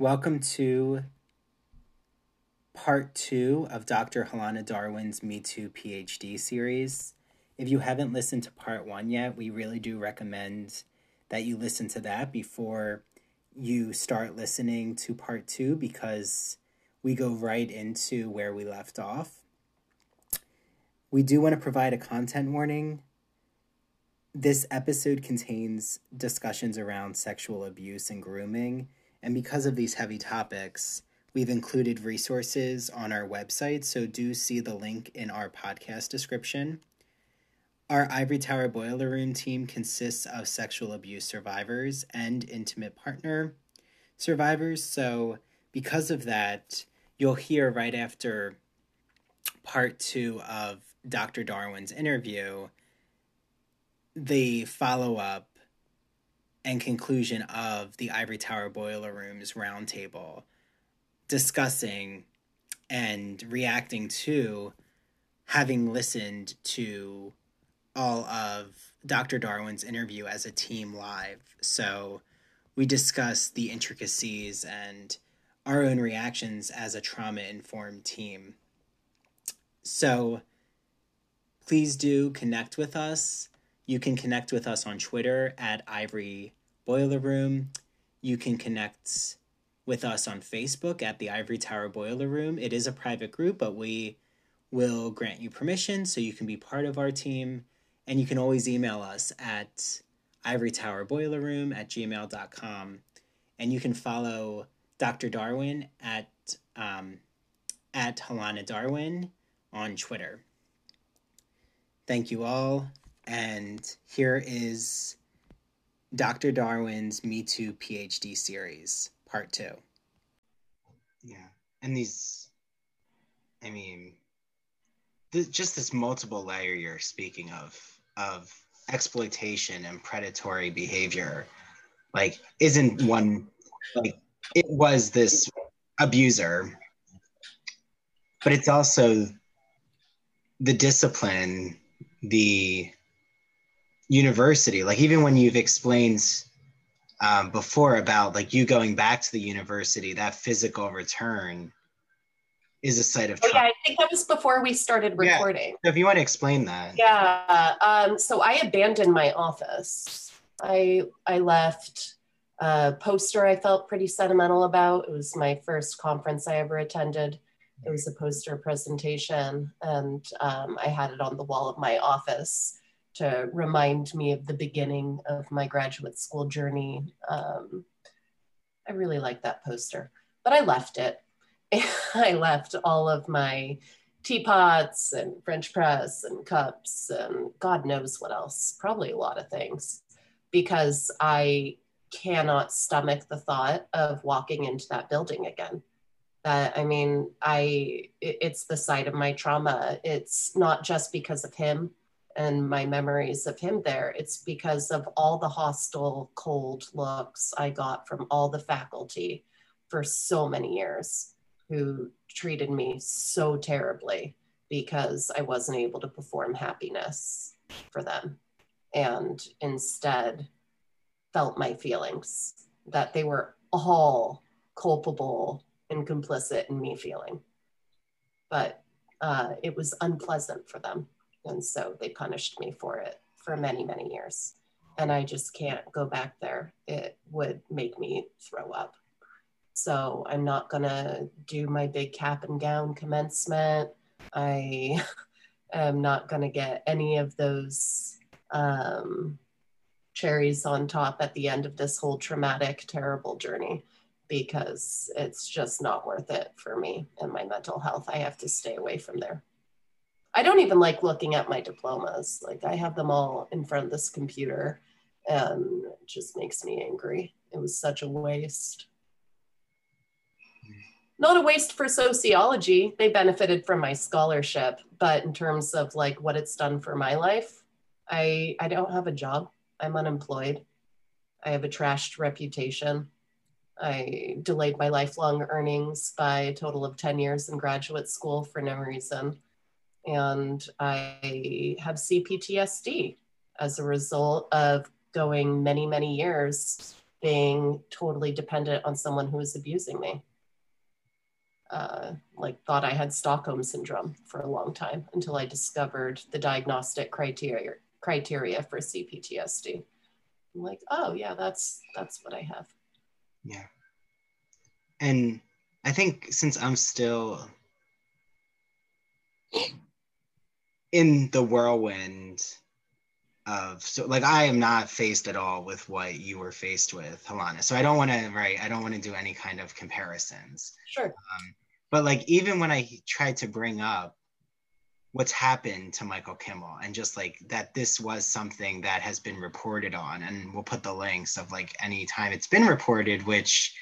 Welcome to part two of Dr. Helana Darwin's Me Too PhD series. If you haven't listened to part one yet, we really do recommend that you listen to that before you start listening to part two because we go right into where we left off. We do want to provide a content warning. This episode contains discussions around sexual abuse and grooming and because of these heavy topics, we've included resources on our website, so do see the link in our podcast description. Our Ivory Tower Boiler Room team consists of sexual abuse survivors and intimate partner survivors, so because of that, you'll hear right after part two of Dr. Darwin's interview the follow up and conclusion of the Ivory Tower Boiler Room's roundtable discussing and reacting to having listened to all of Dr. Darwin's interview as a team live. So we discussed the intricacies and our own reactions as a trauma informed team. So please do connect with us you can connect with us on Twitter at Ivory Boiler Room. You can connect with us on Facebook at the Ivory Tower Boiler Room. It is a private group, but we will grant you permission so you can be part of our team. And you can always email us at Ivory Tower Boiler Room at gmail.com. And you can follow Dr. Darwin at um, at Helana Darwin on Twitter. Thank you all. And here is Dr. Darwin's Me Too PhD series, part two. Yeah. And these, I mean, this, just this multiple layer you're speaking of, of exploitation and predatory behavior, like, isn't one, like, it was this abuser, but it's also the discipline, the university like even when you've explained um, before about like you going back to the university that physical return is a site of oh, yeah i think that was before we started recording. Yeah. so if you want to explain that. Yeah um, so i abandoned my office. I i left a poster i felt pretty sentimental about. It was my first conference i ever attended. It was a poster presentation and um, i had it on the wall of my office to remind me of the beginning of my graduate school journey. Um, I really like that poster, but I left it. I left all of my teapots and French press and cups and God knows what else, probably a lot of things, because I cannot stomach the thought of walking into that building again. That I mean, I it's the site of my trauma. It's not just because of him and my memories of him there, it's because of all the hostile, cold looks I got from all the faculty for so many years who treated me so terribly because I wasn't able to perform happiness for them and instead felt my feelings that they were all culpable and complicit in me feeling. But uh, it was unpleasant for them. And so they punished me for it for many, many years. And I just can't go back there. It would make me throw up. So I'm not going to do my big cap and gown commencement. I am not going to get any of those um, cherries on top at the end of this whole traumatic, terrible journey because it's just not worth it for me and my mental health. I have to stay away from there. I don't even like looking at my diplomas. Like I have them all in front of this computer and it just makes me angry. It was such a waste. Not a waste for sociology. They benefited from my scholarship, but in terms of like what it's done for my life, I I don't have a job. I'm unemployed. I have a trashed reputation. I delayed my lifelong earnings by a total of 10 years in graduate school for no reason and I have CPTSD as a result of going many, many years being totally dependent on someone who was abusing me. Uh, like thought I had Stockholm syndrome for a long time until I discovered the diagnostic criteria criteria for CPTSD. I'm like, oh yeah, that's that's what I have. Yeah. And I think since I'm still in the whirlwind of so like I am not faced at all with what you were faced with, Helana. So I don't want to right, I don't want to do any kind of comparisons. Sure. Um, but like even when I tried to bring up what's happened to Michael Kimmel and just like that this was something that has been reported on and we'll put the links of like any time it's been reported which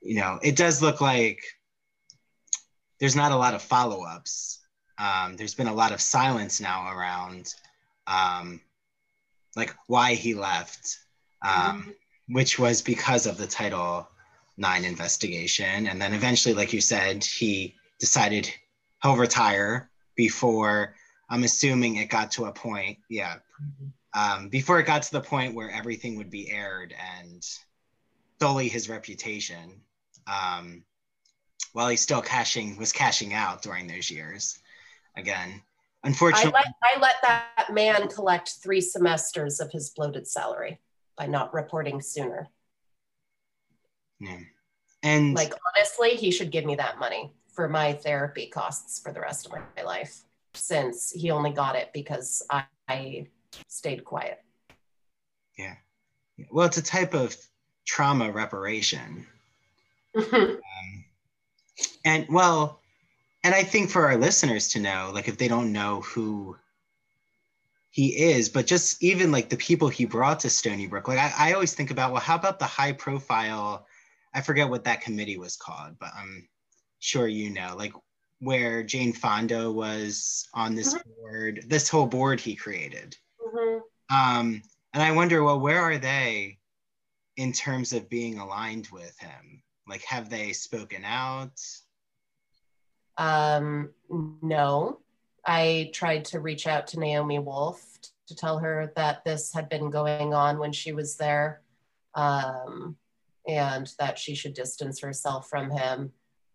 you know it does look like there's not a lot of follow-ups um, there's been a lot of silence now around um, like why he left um, mm-hmm. which was because of the title nine investigation and then eventually like you said he decided he'll retire before I'm assuming it got to a point, yeah, um, before it got to the point where everything would be aired and solely his reputation, um, while he's still cashing was cashing out during those years. Again, unfortunately, I let, I let that man collect three semesters of his bloated salary by not reporting sooner. Yeah. And like honestly, he should give me that money for my therapy costs for the rest of my life since he only got it because I, I stayed quiet. Yeah. Well, it's a type of trauma reparation. um, and well, and I think for our listeners to know, like if they don't know who he is, but just even like the people he brought to Stony Brook, like I, I always think about, well, how about the high profile, I forget what that committee was called, but I'm sure you know, like where Jane Fonda was on this mm-hmm. board, this whole board he created. Mm-hmm. Um, and I wonder, well, where are they in terms of being aligned with him? Like, have they spoken out? Um, no. I tried to reach out to Naomi Wolf to tell her that this had been going on when she was there um, and that she should distance herself from him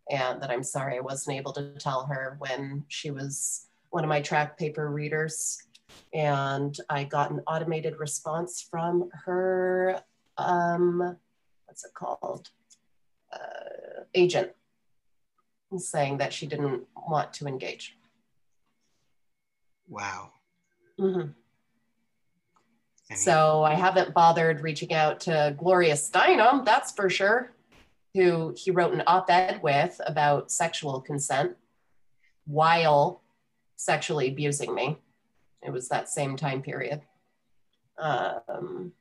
and that I'm sorry I wasn't able to tell her when she was one of my track paper readers. And I got an automated response from her, um, what's it called? Uh, agent saying that she didn't want to engage. Wow. Mm-hmm. So I haven't bothered reaching out to Gloria Steinem, that's for sure who he wrote an op ed with about sexual consent while sexually abusing me. It was that same time period. Um,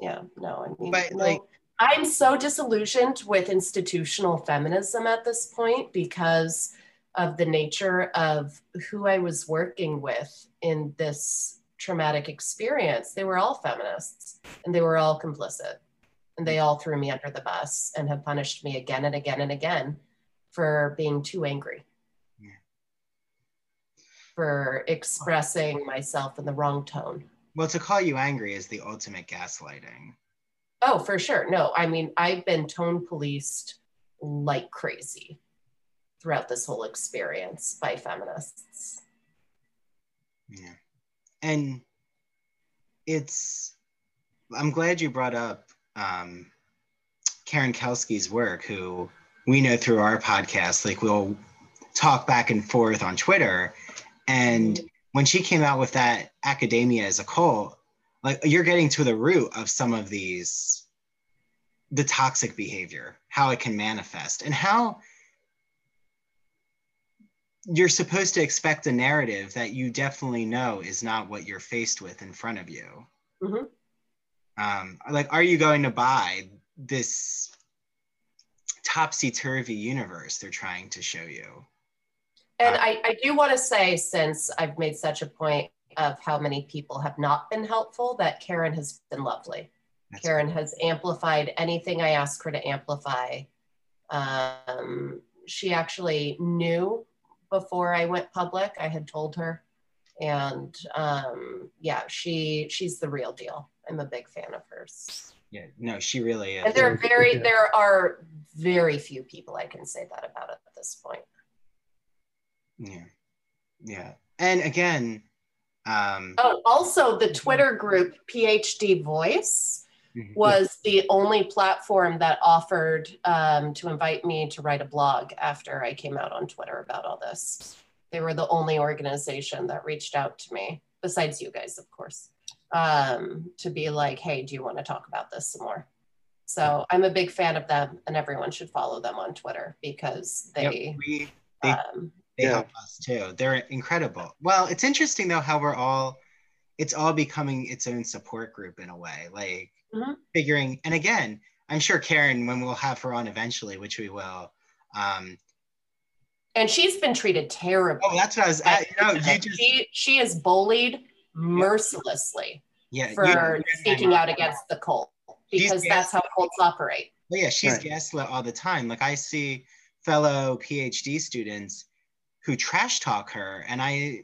yeah, no, I mean, but, no. Like, I'm so disillusioned with institutional feminism at this point because of the nature of who I was working with in this traumatic experience. They were all feminists and they were all complicit and they all threw me under the bus and have punished me again and again and again for being too angry yeah. for expressing myself in the wrong tone well to call you angry is the ultimate gaslighting oh for sure. No i mean i've been tone policed like crazy throughout this whole experience by feminists. Yeah. And it's i'm glad you brought up um, Karen Kelsky's work, who we know through our podcast, like we'll talk back and forth on Twitter. And when she came out with that academia as a cult, like you're getting to the root of some of these, the toxic behavior, how it can manifest, and how you're supposed to expect a narrative that you definitely know is not what you're faced with in front of you. Mm-hmm um, like are you going to buy this topsy-turvy universe they're trying to show you and uh, I, I do want to say since i've made such a point of how many people have not been helpful that karen has been lovely karen cool. has amplified anything i ask her to amplify um, she actually knew before i went public i had told her and um, yeah she she's the real deal I'm a big fan of hers. Yeah, no, she really is. And there are very there are very few people I can say that about at this point. Yeah. Yeah. And again, um Oh, also the Twitter group PhD Voice mhm. was the only platform that offered um, to invite me to write a blog after I came out on Twitter about all this. They were the only organization that reached out to me, besides you guys, of course, um, to be like, hey, do you want to talk about this some more? So I'm a big fan of them, and everyone should follow them on Twitter because Yep, they, we they- um, they Yeah. help us too. They're incredible. Well, it's interesting though how we're all it's all becoming its own support group in a way. Like Mhm. figuring and again, I'm sure Karen, when we'll have her on eventually, which we will. Um, and she's been treated terribly. oh, that's what I was at. You know, you just she she is bullied mercilessly yeah, for you- you- speaking out against the cult because that's how cults operate. Well, yeah, she's Right. gaslit all the time. Like I see fellow PhD students who trash talk her, and I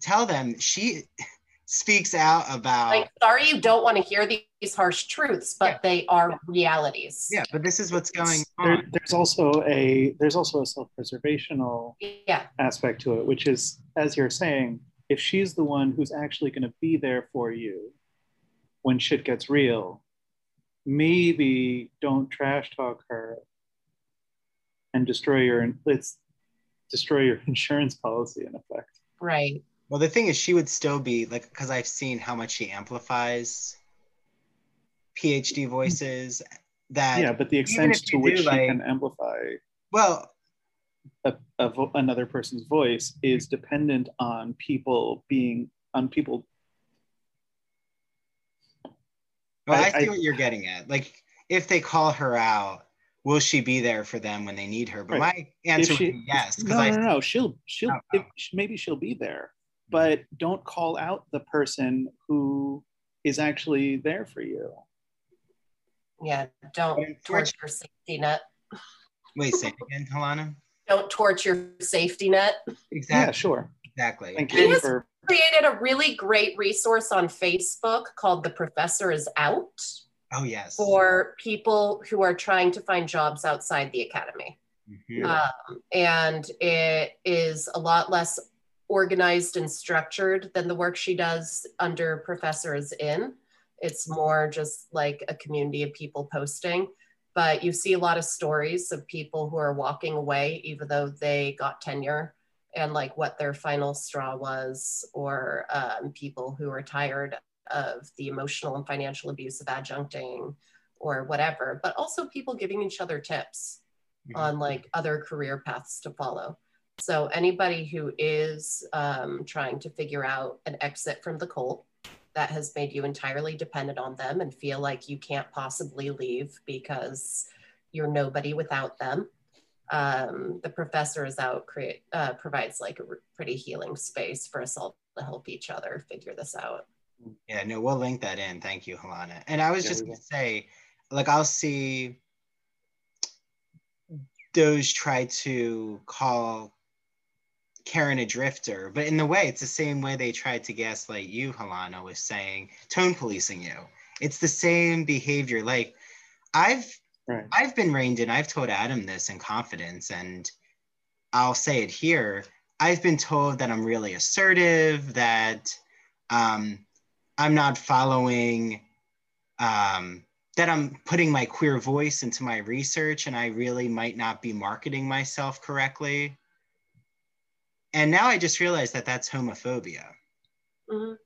tell them she speaks out about Like, sorry, you don't want to hear these harsh truths, but Yeah. they are realities. yeah, but this is what's going There, on. there's also a there's also a self-preservational Yeah. aspect to it, which is, as you're saying, if she's the one who's actually going to be there for you when shit gets real, maybe don't trash talk her and destroy your let's destroy your insurance policy in effect. Right. Well, the thing is, she would still be like, because I've seen how much she amplifies PhD voices. That yeah, but the extent to which do, she like- can amplify well, a, a vo- another person's voice is dependent on people being on people well, I, I- see I- what you're getting at. Like, if they call her out, will she be there for them when they need her? But my answer if she would be yes, because no, I no, no, she'll she'll No, if, oh. maybe she'll be there, mm-hmm. but don't call out the person who is actually there for you. Yeah. Don't torture your safety net. wait, say it again, Helana. Don't torture your safety net. Exactly. Yeah, sure. Exactly. Thank He you has- for Created a really great resource on Facebook called The Professor is Out Oh yes. for people who are trying to find jobs outside the academy. Mhm. um, and it is a lot less organized and structured than the work she does under Professor Is In it's more just like a community of people posting but you see a lot of stories of people who are walking away even though they got tenure and like what their final straw was or um, people who are tired of the emotional and financial abuse of adjuncting or whatever but also people giving each other tips Mhm. on like other career paths to follow. So anybody who is um, trying to figure out an exit from the cult that has made you entirely dependent on them and feel like you can't possibly leave because you're nobody without them. Um, the professor is out create uh, provides like a r- pretty healing space for us all to help each other figure this out. Yeah, no, we'll link that in. Thank you, Helana. And I was Yeah, just gonna say, like, I'll see those try to call Karen a drifter, but in the way, it's the same way they tried to gaslight you, Helana, was saying tone policing you. It's the same behavior. Like, I've right. I've been reined in. I've told Adam this in confidence, and I'll say it here. I've been told that I'm really assertive, that um, I'm not following, um, that I'm putting my queer voice into my research, and I really might not be marketing myself correctly. And now I just realized that that's homophobia. Mhm.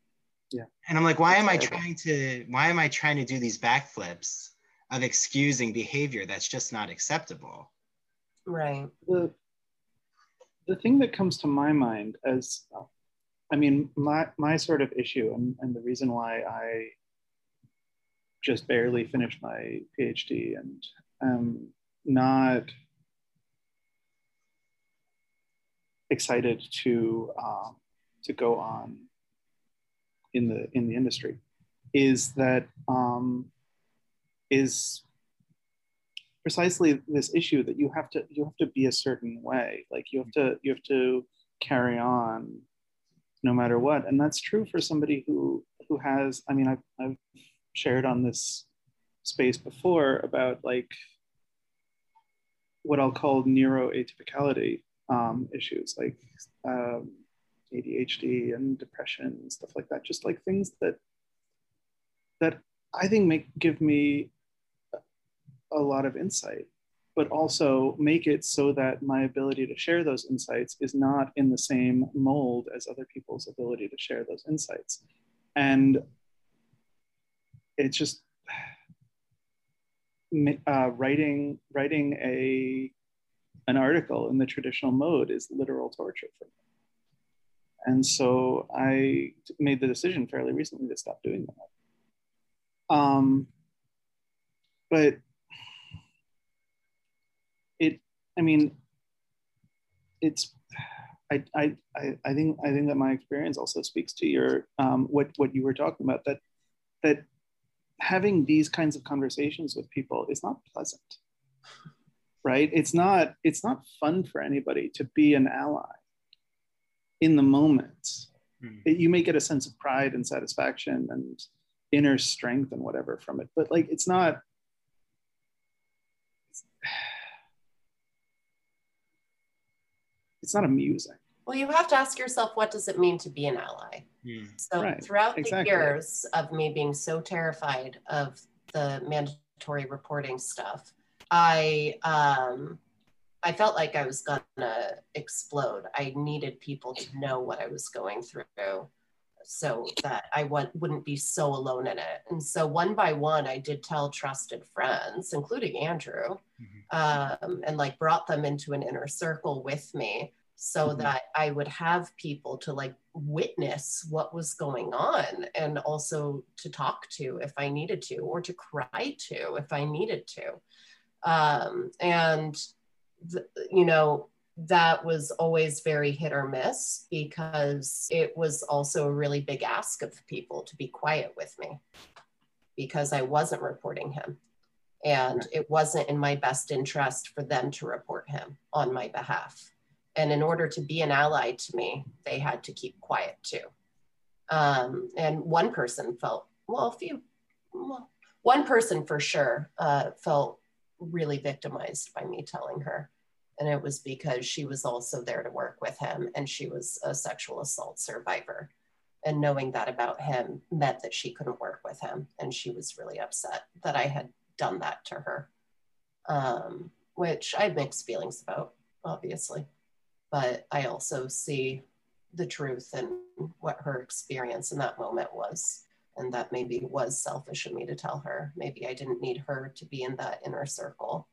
And I'm like, why am I terrible. trying to why am I trying to do these backflips of excusing behavior that's just not acceptable? Right. the the thing that comes to my mind as i mean my my sort of issue and, and the reason why i just barely finished my phd and am not excited to um, to go on in the in the industry is that um, is precisely this issue that you have to you have to be a certain way. Like you have to you have to carry on no matter what and that's true for somebody who who has i mean i've, I've shared on this space before about like what I'll call neuroatypicality um, issues like um, ADHD and depression and stuff like that. Just like things that that I think make give me a lot of insight, but also make it so that my ability to share those insights is not in the same mold as other people's ability to share those insights. And it's just uh, writing writing a an article in the traditional mode is literal torture for me. And so I made the decision fairly recently to stop doing that. Um, but it, I mean, it's, I, I, I think I think that my experience also speaks to your um, what what you were talking about that that having these kinds of conversations with people is not pleasant right it's not it's not fun for anybody to be an ally in the moment mm. it, you may get a sense of pride and satisfaction and inner strength and whatever from it but like it's not it's not amusing well you have to ask yourself what does it mean to be an ally mm. so right. throughout exactly. the years of me being so terrified of the mandatory reporting stuff I um, I felt like I was gonna explode. I needed people to know what I was going through so that I w- wouldn't be so alone in it. And so one by one, I did tell trusted friends, including Andrew, mm-hmm. um, and like brought them into an inner circle with me so mm-hmm. that I would have people to like witness what was going on and also to talk to if I needed to, or to cry to if I needed to. Um, and, th- you know, that was always very hit or miss because it was also a really big ask of people to be quiet with me because I wasn't reporting him. And it wasn't in my best interest for them to report him on my behalf. And in order to be an ally to me, they had to keep quiet too. Um, and one person felt, well, a few, well, one person for sure uh, felt really victimized by me telling her. And it was because she was also there to work with him and she was a sexual assault survivor. And knowing that about him meant that she couldn't work with him. And she was really upset that I had done that to her, um, which I had mixed feelings about, obviously. But I also see the truth and what her experience in that moment was and that maybe was selfish of me to tell her. Maybe I didn't need her to be in that inner circle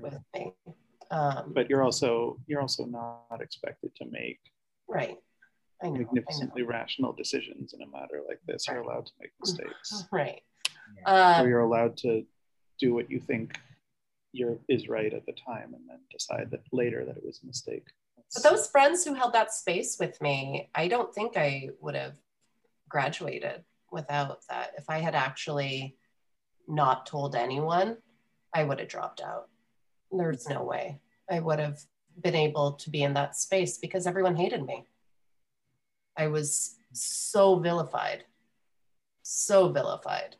with me. Um, but you're also you're also not expected to make right. I know, magnificently I know. rational decisions in a matter like this. Right. You're allowed to make mistakes. Right. Um, or you're allowed to do what you think you're, is right at the time and then decide that later that it was a mistake. But those friends who held that space with me, I don't think I would have graduated without that. If I had actually not told anyone, I would have dropped out. There's no way I would have been able to be in that space because everyone hated me. I was so vilified, so vilified.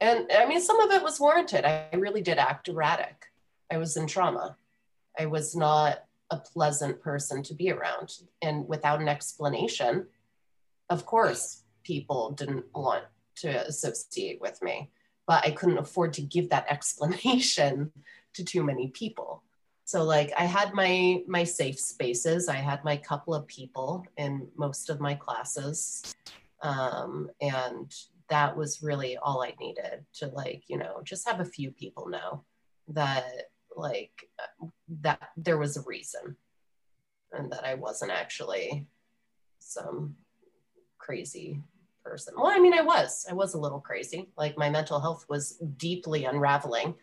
And I mean, some of it was warranted. I really did act erratic. I was in trauma. I was not a pleasant person to be around. And without an explanation, of course, people didn't want to associate with me, but I couldn't afford to give that explanation to too many people. So like I had my my safe spaces. I had my couple of people in most of my classes, um, and that was really all I needed to like you know just have a few people know that like that there was a reason and that I wasn't actually some crazy person. Well, I mean, I was. I was a little crazy. Like my mental health was deeply unraveling.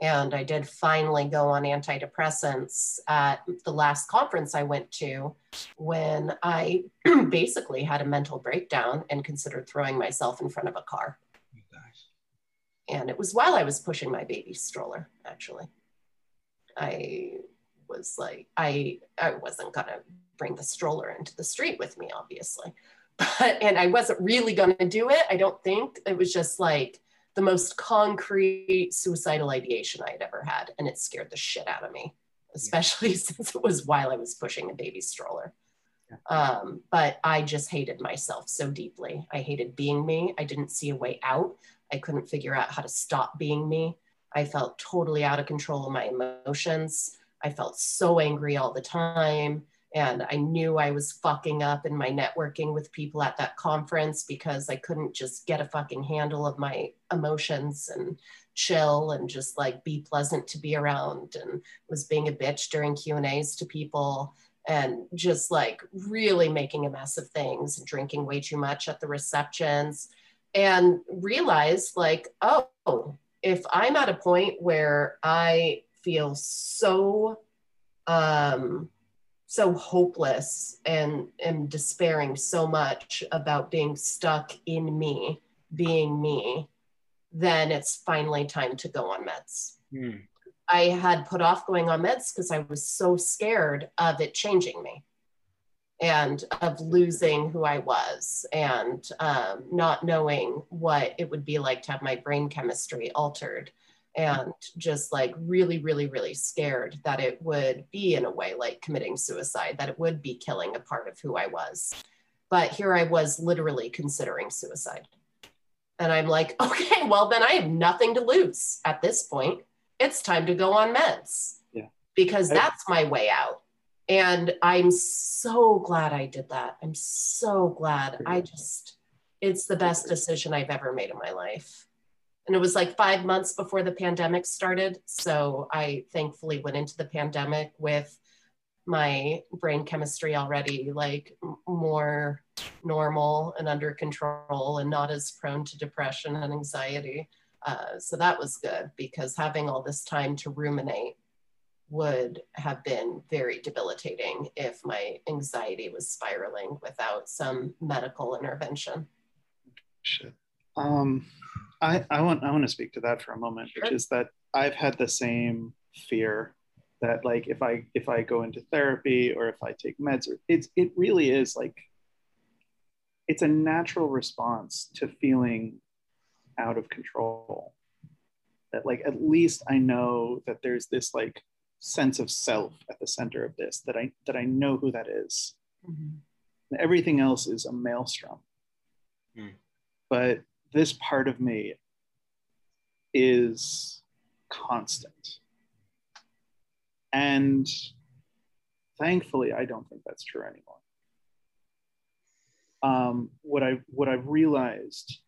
And I did finally go on antidepressants at the last conference I went to when I basically had a mental breakdown and considered throwing myself in front of a car. And it was while I was pushing my baby stroller, actually. I was like, I, I wasn't going to bring the stroller into the street with me, obviously but and I wasn't really going to do it. I don't think it was just like the most concrete suicidal ideation I had ever had. And it scared the shit out of me, especially yeah. since it was while I was pushing a baby stroller. Yeah. Um, but I just hated myself so deeply. I hated being me. I didn't see a way out. I couldn't figure out how to stop being me. I felt totally out of control of my emotions. I felt so angry all the time. And I knew I was fucking up in my networking with people at that conference because I couldn't just get a fucking handle of my emotions and chill and just like be pleasant to be around and was being a bitch during Q and A's to people and just like really making a mess of things and drinking way too much at the receptions and realized like, oh, if I'm at a point where I feel so um so hopeless and and despairing so much about being stuck in me being me then it's finally time to go on meds mm. i had put off going on meds because i was so scared of it changing me and of losing who i was and um, not knowing what it would be like to have my brain chemistry altered and just like really, really, really scared that it would be in a way like committing suicide, that it would be killing a part of who I was. But here I was literally considering suicide. And I'm like, okay, well, then I have nothing to lose at this point. It's time to go on meds. Yeah. Because that's my way out. And I'm so glad I did that. I'm so glad. I just, it's the best decision I've ever made in my life and it was like five months before the pandemic started. So I thankfully went into the pandemic with my brain chemistry already like more normal and under control and not as prone to depression and anxiety. Uh, so that was good because having all this time to ruminate would have been very debilitating if my anxiety was spiraling without some medical intervention. Shit. Um, I, I want I want to speak to that for a moment, sure. which is that I've had the same fear that like if I if I go into therapy or if I take meds or it's it really is like it's a natural response to feeling out of control. That like at least I know that there's this like sense of self at the center of this that I that I know who that is. Mm-hmm. Everything else is a maelstrom. Mm. But this part of me is constant. And thankfully, I don't think that's true anymore. Um, what I what I've realized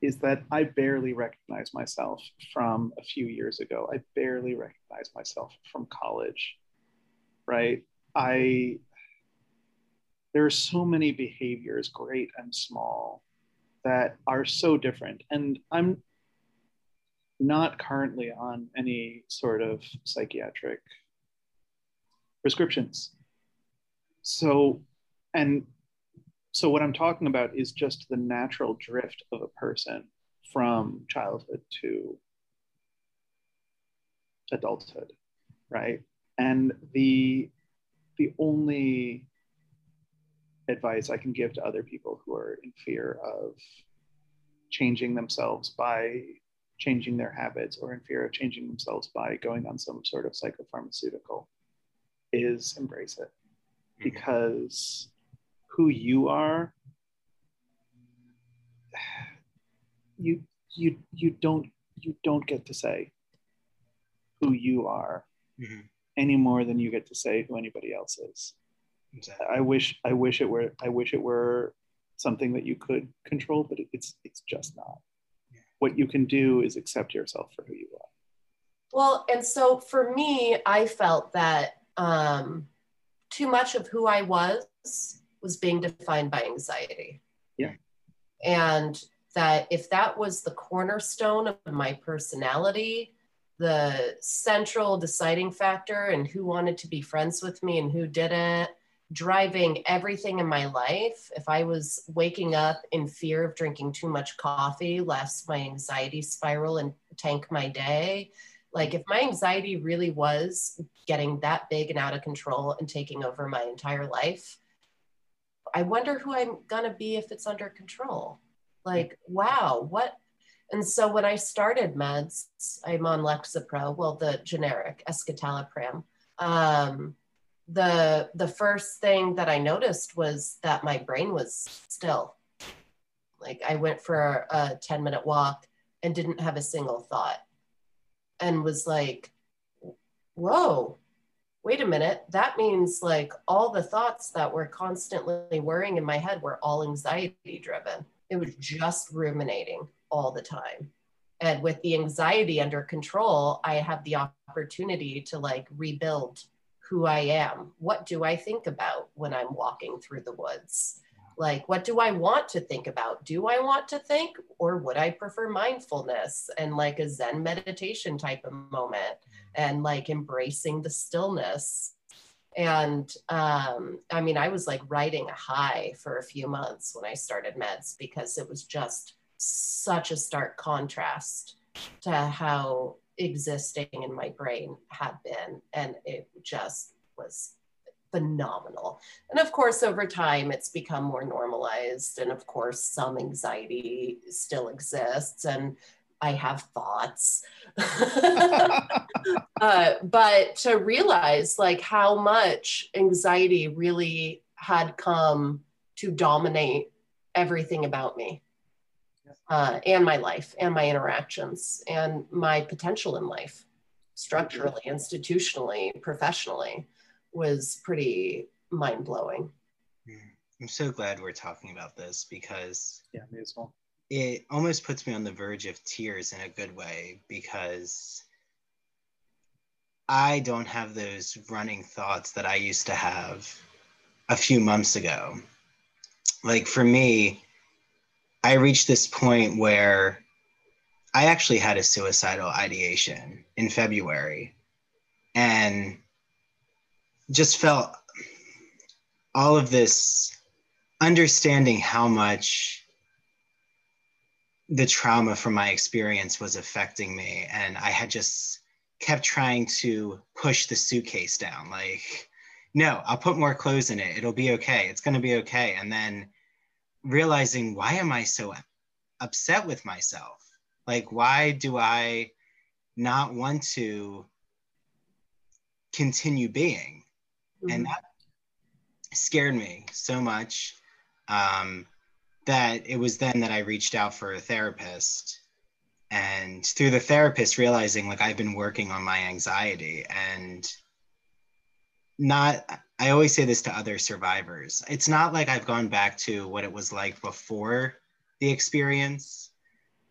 is that I barely recognize myself from a few years ago. I barely recognize myself from college, right? I there are so many behaviors, great and small, that are so different. And I'm not currently on any sort of psychiatric prescriptions. So, and so what I'm talking about is just the natural drift of a person from childhood to adulthood, right? And the the only advice I can give to other people who are in fear of changing themselves by changing their habits or in fear of changing themselves by going on some sort of psychopharmaceutical is embrace it mm-hmm. because who you are you you you don't you don't get to say who you are mm-hmm. any more than you get to say who anybody else is Exactly. I wish I wish it were I wish it were something that you could control, but it's it's just not. Yeah. What you can do is accept yourself for who you are. Well, and so for me, I felt that um, too much of who I was was being defined by anxiety. Yeah. And that if that was the cornerstone of my personality, the central deciding factor and who wanted to be friends with me and who didn't, driving everything in my life, if I was waking up in fear of drinking too much coffee, lest my anxiety spiral and tank my day, like if my anxiety really was getting that big and out of control and taking over my entire life, I wonder who I'm gonna be if it's under control. Like, wow, what? And so when I started meds, I'm on Lexapro, well, the generic escitalopram. Um, the the first thing that I noticed was that my brain was still. Like I went for a 10 minute walk and didn't have a single thought and was like, whoa, wait a minute. That means like all the thoughts that were constantly worrying in my head were all anxiety driven. It was just ruminating all the time. And with the anxiety under control, I have the opportunity to like rebuild who I am. What do I think about when I'm walking through the woods? Like, what do I want to think about? Do I want to think, or would I prefer mindfulness and like a Zen meditation type of moment and like embracing the stillness? And um, I mean, I was like riding a high for a few months when I started meds because it was just such a stark contrast to how existing in my brain had been. And it just was phenomenal. And of course, over time, it's become more normalized. And of course, some anxiety still exists. And I have thoughts. uh, but to realize like how much anxiety really had come to dominate everything about me uh, and my life and my interactions and my potential in life, structurally, institutionally, professionally, was pretty mind blowing. Hmm. I'm so glad we're talking about this because yeah, me as well. It almost puts me on the verge of tears in a good way because I don't have those running thoughts that I used to have a few months ago. Like for me, I reached this point where I actually had a suicidal ideation in February and just felt all of this understanding how much the trauma from my experience was affecting me. And I had just kept trying to push the suitcase down like, no, I'll put more clothes in it. It'll be okay. It's going to be okay. And then realizing why am I so upset with myself? Like, why do I not want to continue being? Mm-hmm. And that scared me so much um, that it was then that I reached out for a therapist. And through the therapist, realizing like I've been working on my anxiety and not I always say this to other survivors. It's not like I've gone back to what it was like before the experience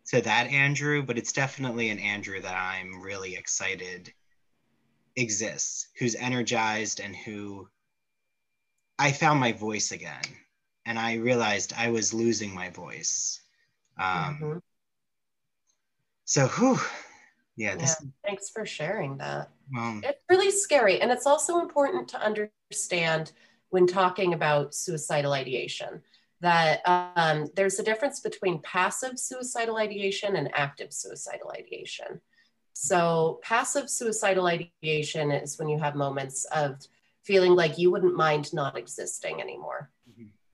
to that Andrew, but it's definitely an Andrew that I'm really excited exists, who's energized and who I found my voice again. And I realized I was losing my voice. Um, mm-hmm. So, whew, yeah, yeah, thanks for sharing that. Well, it's really scary. And it's also important to understand when talking about suicidal ideation that um, there's a difference between passive suicidal ideation and active suicidal ideation. So, passive suicidal ideation is when you have moments of feeling like you wouldn't mind not existing anymore.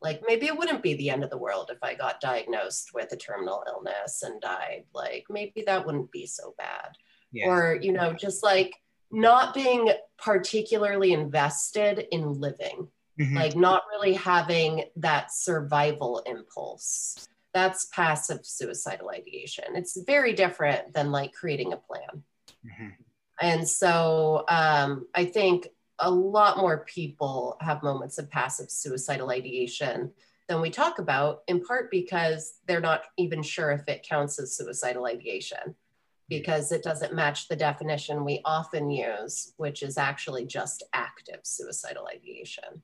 Like maybe it wouldn't be the end of the world if I got diagnosed with a terminal illness and died. Like maybe that wouldn't be so bad. Yeah. Or, you know, just like not being particularly invested in living, mm-hmm. like not really having that survival impulse. That's passive suicidal ideation. It's very different than like creating a plan. Mm-hmm. And so um, I think a lot more people have moments of passive suicidal ideation than we talk about, in part because they're not even sure if it counts as suicidal ideation because it doesn't match the definition we often use, which is actually just active suicidal ideation.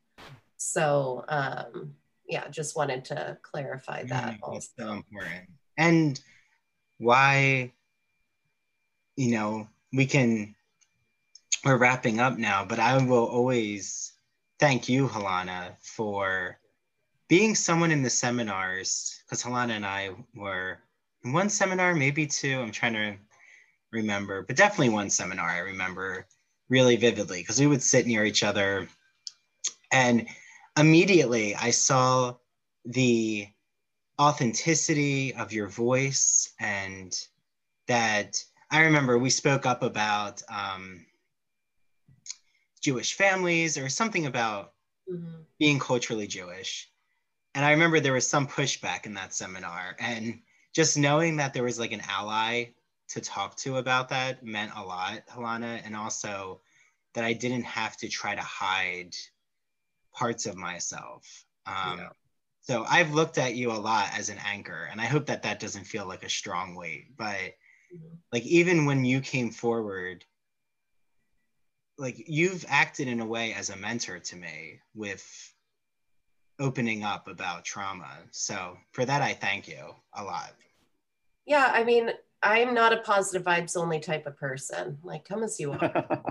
So, um, yeah, just wanted to clarify that. That's so important. And why, you know, we can we're wrapping up now, but I will always thank you, Helana, for being someone in the seminars, because Helana and I were in one seminar, maybe two. I'm trying to remember, but definitely one seminar I remember really vividly because we would sit near each other. And immediately I saw the authenticity of your voice and that I remember we spoke up about um, Jewish families or something about Mhm. being culturally Jewish. And I remember there was some pushback in that seminar. And just knowing that there was like an ally to talk to about that meant a lot, Helana. And also that I didn't have to try to hide parts of myself. Um, Yeah. So I've looked at you a lot as an anchor, and I hope that that doesn't feel like a strong weight. But Mhm. like even when you came forward, like you've acted in a way as a mentor to me with opening up about trauma. So for that, I thank you a lot. Yeah, I mean, I'm not a positive vibes only type of person. Like, come as you are.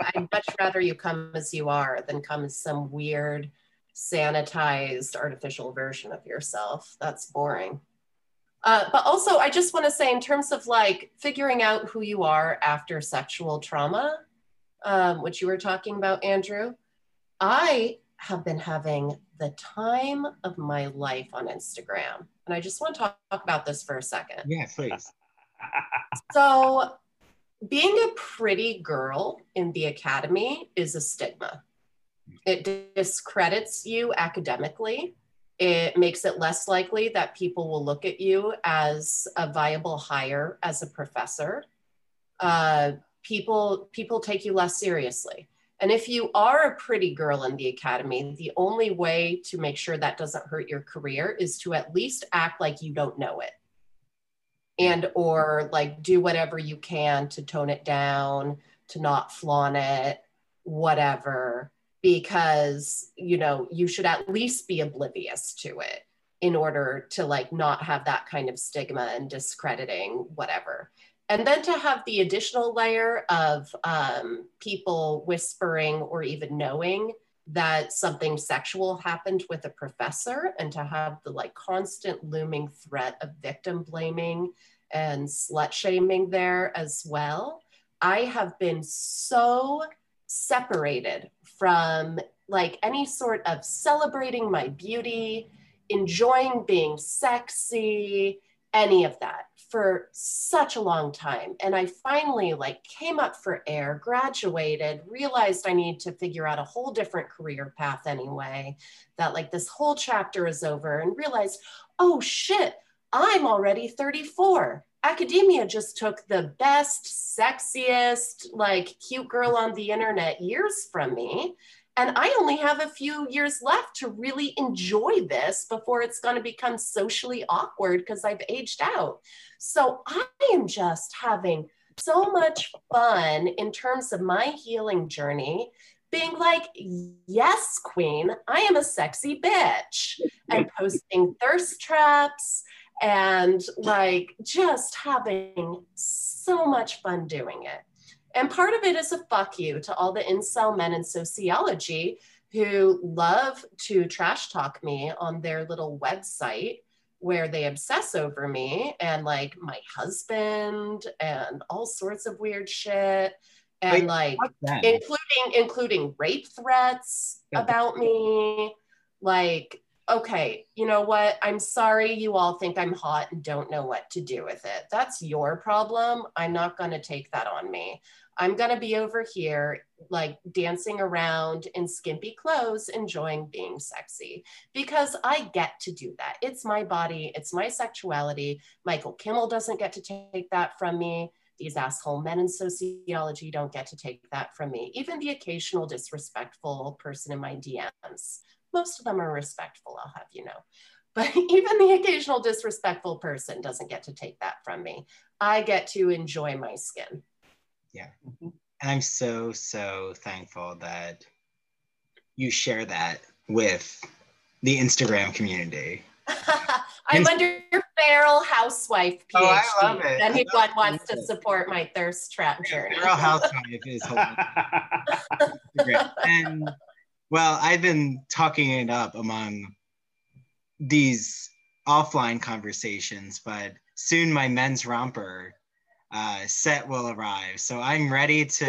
I'd much rather you come as you are than come as some weird, sanitized, artificial version of yourself. That's boring. Uh, but also, I just want to say, in terms of like figuring out who you are after sexual trauma, um, which you were talking about, Andrew, I have been having the time of my life on Instagram. And I just want to talk, talk about this for a second. Yeah, please. So, being a pretty girl in the academy is a stigma. It discredits you academically. It makes it less likely that people will look at you as a viable hire as a professor. Uh, people people take you less seriously. And if you are a pretty girl in the academy, the only way to make sure that doesn't hurt your career is to at least act like you don't know it. And or like do whatever you can to tone it down to not flaunt it whatever. Because you know you should at least be oblivious to it in order to like not have that kind of stigma and discrediting whatever and then to have the additional layer of um, people whispering or even knowing that something sexual happened with a professor and to have the like constant looming threat of victim blaming and slut shaming there as well i have been so separated from like any sort of celebrating my beauty enjoying being sexy any of that for such a long time and i finally like came up for air graduated realized i need to figure out a whole different career path anyway that like this whole chapter is over and realized oh shit i'm already 34 academia just took the best sexiest like cute girl on the internet years from me and I only have a few years left to really enjoy this before it's going to become socially awkward because I've aged out. So I am just having so much fun in terms of my healing journey, being like, yes, queen, I am a sexy bitch, and posting thirst traps and like just having so much fun doing it. And part of it is a fuck you to all the incel men in sociology who love to trash talk me on their little website where they obsess over me and like my husband and all sorts of weird shit and Wait, like including including rape threats Yeah. about me. Like okay you know what? I'm sorry you all think i'm hot and don't know what to do with it. That's your problem. I'm not going to take that on me i'm going to be over here like dancing around in skimpy clothes enjoying being sexy because i get to do that it's my body it's my sexuality michael kimmel doesn't get to take that from me these asshole men in sociology don't get to take that from me. Even the occasional disrespectful person in my DMs. Most of them are respectful, I'll have you know. But even the occasional disrespectful person doesn't get to take that from me. I get to enjoy my skin. And mm-hmm. I'm so, so thankful that you share that with the Instagram community. I'm under your feral housewife PhD. Oh, I love it. Anyone love wants to support my thirst trap journey. Feral Housewife is. Great. And well, I've been talking it up among these offline conversations, but soon my men's romper uh, set will arrive. So I'm ready to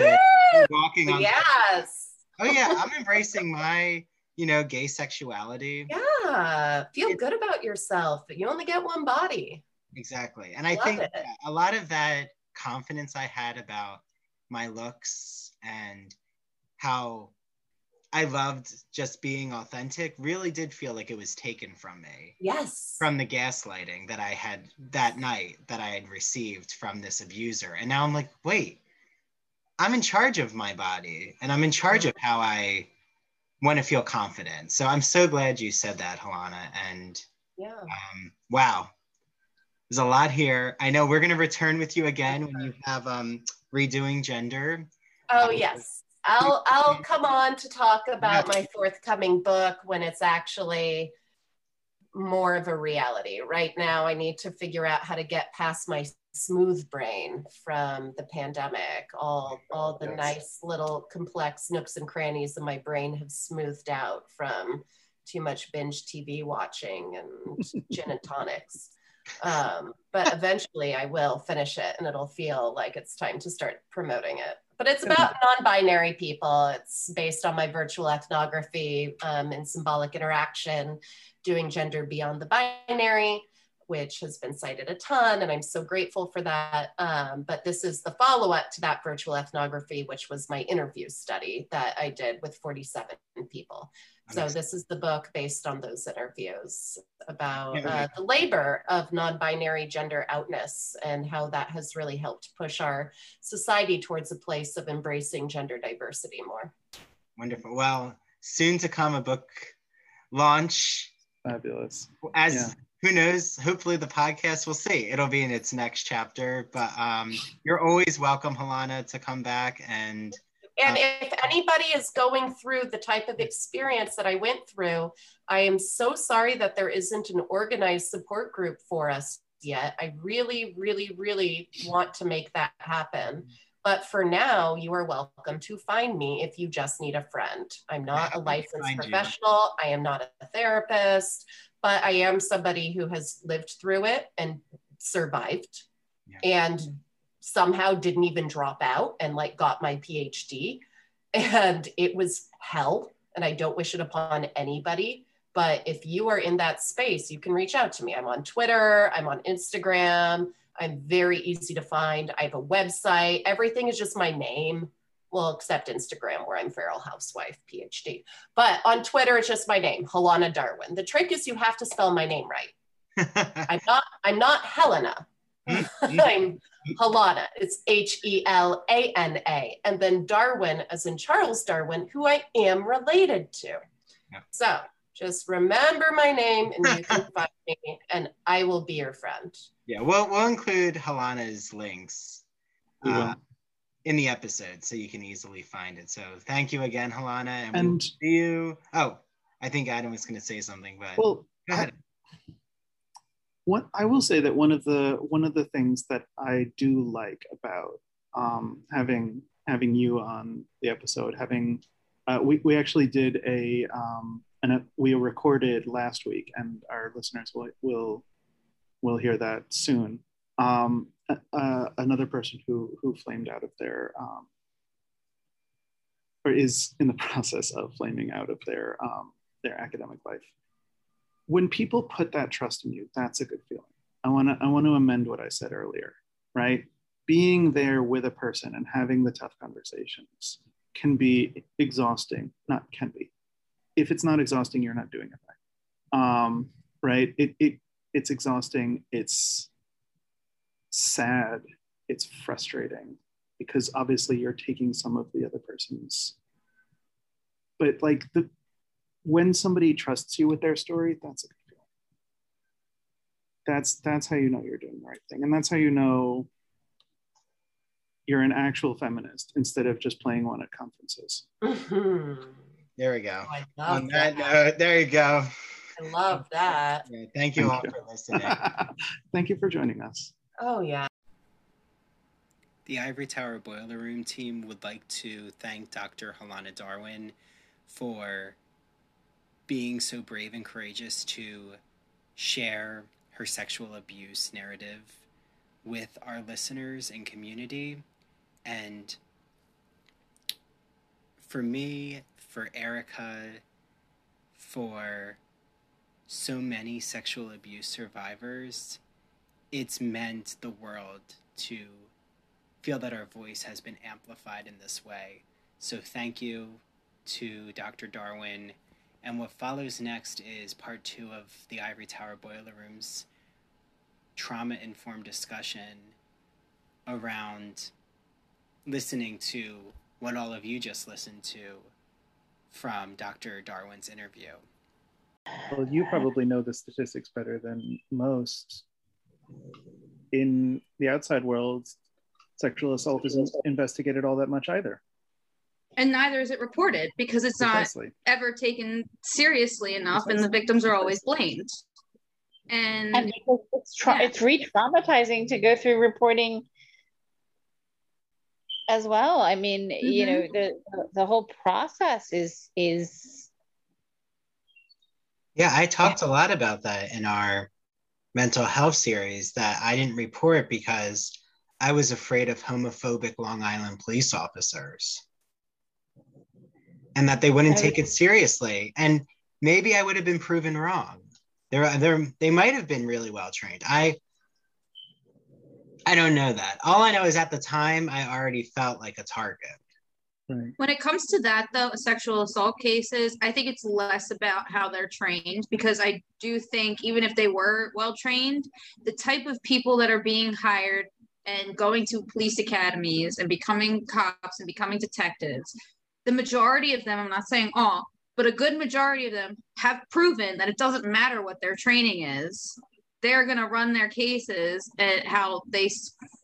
be walking on. Yes. Oh yeah, I'm embracing my you know, gay sexuality. Yeah, feel good about yourself. You only get one body. Exactly. And I Love think it. a lot of that confidence I had about my looks and how I loved just being authentic really did feel like it was taken from me Yes. from the gaslighting that I had that night that I had received from this abuser. And now I'm like, wait, I'm in charge of my body and I'm in charge of how I want to feel confident. So I'm so glad you said that, Helana. And yeah. um, wow, there's a lot here. I know we're going to return with you again when you have um, redoing gender. Oh Um, yes. I'll I'll come on to talk about my forthcoming book when it's actually more of a reality. Right now I need to figure out how to get past my smooth brain from the pandemic. All all the Yes. nice little complex nooks and crannies of my brain have smoothed out from too much binge TV watching and gin and tonics. Um, but eventually I will finish it and it'll feel like it's time to start promoting it. But it's about non binary people. It's based on my virtual ethnography um, and symbolic interaction, doing gender beyond the binary, which has been cited a ton. And I'm so grateful for that. Um, but this is the follow up to that virtual ethnography, which was my interview study that I did with 47 people. So this is the book based on those interviews about uh, the labor of non-binary gender outness and how that has really helped push our society towards a place of embracing gender diversity more. Wonderful. Well, soon to come a book launch. Fabulous. As Yeah. who knows, hopefully the podcast will see. It'll be in its next chapter. But um, you're always welcome, Helana, to come back and And Uh, if anybody is going through the type of experience that I went through, I am so sorry that there isn't an organized support group for us yet. I really, really, really want to make that happen. But for now, you are welcome to find me if you just need a friend. I'm not a licensed professional, I am not a therapist, but I am somebody who has lived through it and survived Yeah. and somehow didn't even drop out and like got my PhD. And it was hell. And I don't wish it upon anybody. But if you are in that space, you can reach out to me. I'm on Twitter, I'm on Instagram. I'm very easy to find. I have a website. Everything is just my name. Well, except Instagram, where I'm Feral Housewife PhD. But on Twitter, it's just my name, Helana Darwin. The trick is you have to spell my name right. I'm not, I'm not Helena. I'm Helana. It's H E L A N A. And then Darwin, as in Charles Darwin, who I am related to. Yeah. So just remember my name and you can find me, and I will be your friend. yeah, we'll, we'll include Helana's links uh, in the episode so you can easily find it. So thank you again, Helana. And, we'll And see you. Oh, I think Adam was going to say something, but well, go ahead. What I will say that one of the one of the things that I do like about um, having having you on the episode, having uh, we we actually did a um, and we recorded last week, and our listeners will will will hear that soon. Um, uh, another person who who flamed out of their um, or is in the process of flaming out of their um, their academic life when people put that trust in you, that's a good feeling. I want to I want to amend what I said earlier, right? Being there with a person and having the tough conversations can be exhausting. Not can be. If it's not exhausting, you're not doing it right. Um, right? It, it it's exhausting. It's sad. It's frustrating because obviously you're taking some of the other person's. But like the when somebody trusts you with their story, that's a good feeling. That's that's how you know you're doing the right thing, and that's how you know you're an actual feminist instead of just playing one at conferences. Mhm. There we go. I love On that that. note, there you go. I love that. Yeah, thank you Thank all you. for listening. Thank you for joining us. Oh, yeah. The Ivory Tower Boiler Room team would like to thank Dr. Helana Darwin for being so brave and courageous to share her sexual abuse narrative with our listeners and community. And for me, for Erica, for so many sexual abuse survivors, it's meant the world to feel that our voice has been amplified in this way. So, thank you to Dr. Darwin. And what follows next is part two of the Ivory Tower Boiler Room's trauma informed discussion around listening to what all of you just listened to from Dr. Darwin's interview. Well, you probably know the statistics better than most. In the outside world, sexual assault isn't investigated all that much either. And neither is it reported because it's Precisely. not ever taken seriously enough, Precisely. and the victims are always blamed. And, and it's, tra- yeah. it's re-traumatizing to go through reporting as well. I mean, mm-hmm. you know, the the whole process is is. Yeah, I talked a lot about that in our mental health series that I didn't report because I was afraid of homophobic Long Island police officers and that they wouldn't take it seriously. And maybe I would have been proven wrong. They're, they're, they might have been really well trained. I I don't know that. All I know is at the time I already felt like a target. Right. When it comes to that, though, sexual assault cases, I think it's less about how they're trained because I do think even if they were well trained, the type of people that are being hired and going to police academies and becoming cops and becoming detectives, the majority of them, I'm not saying all, but a good majority of them have proven that it doesn't matter what their training is they're going to run their cases at how they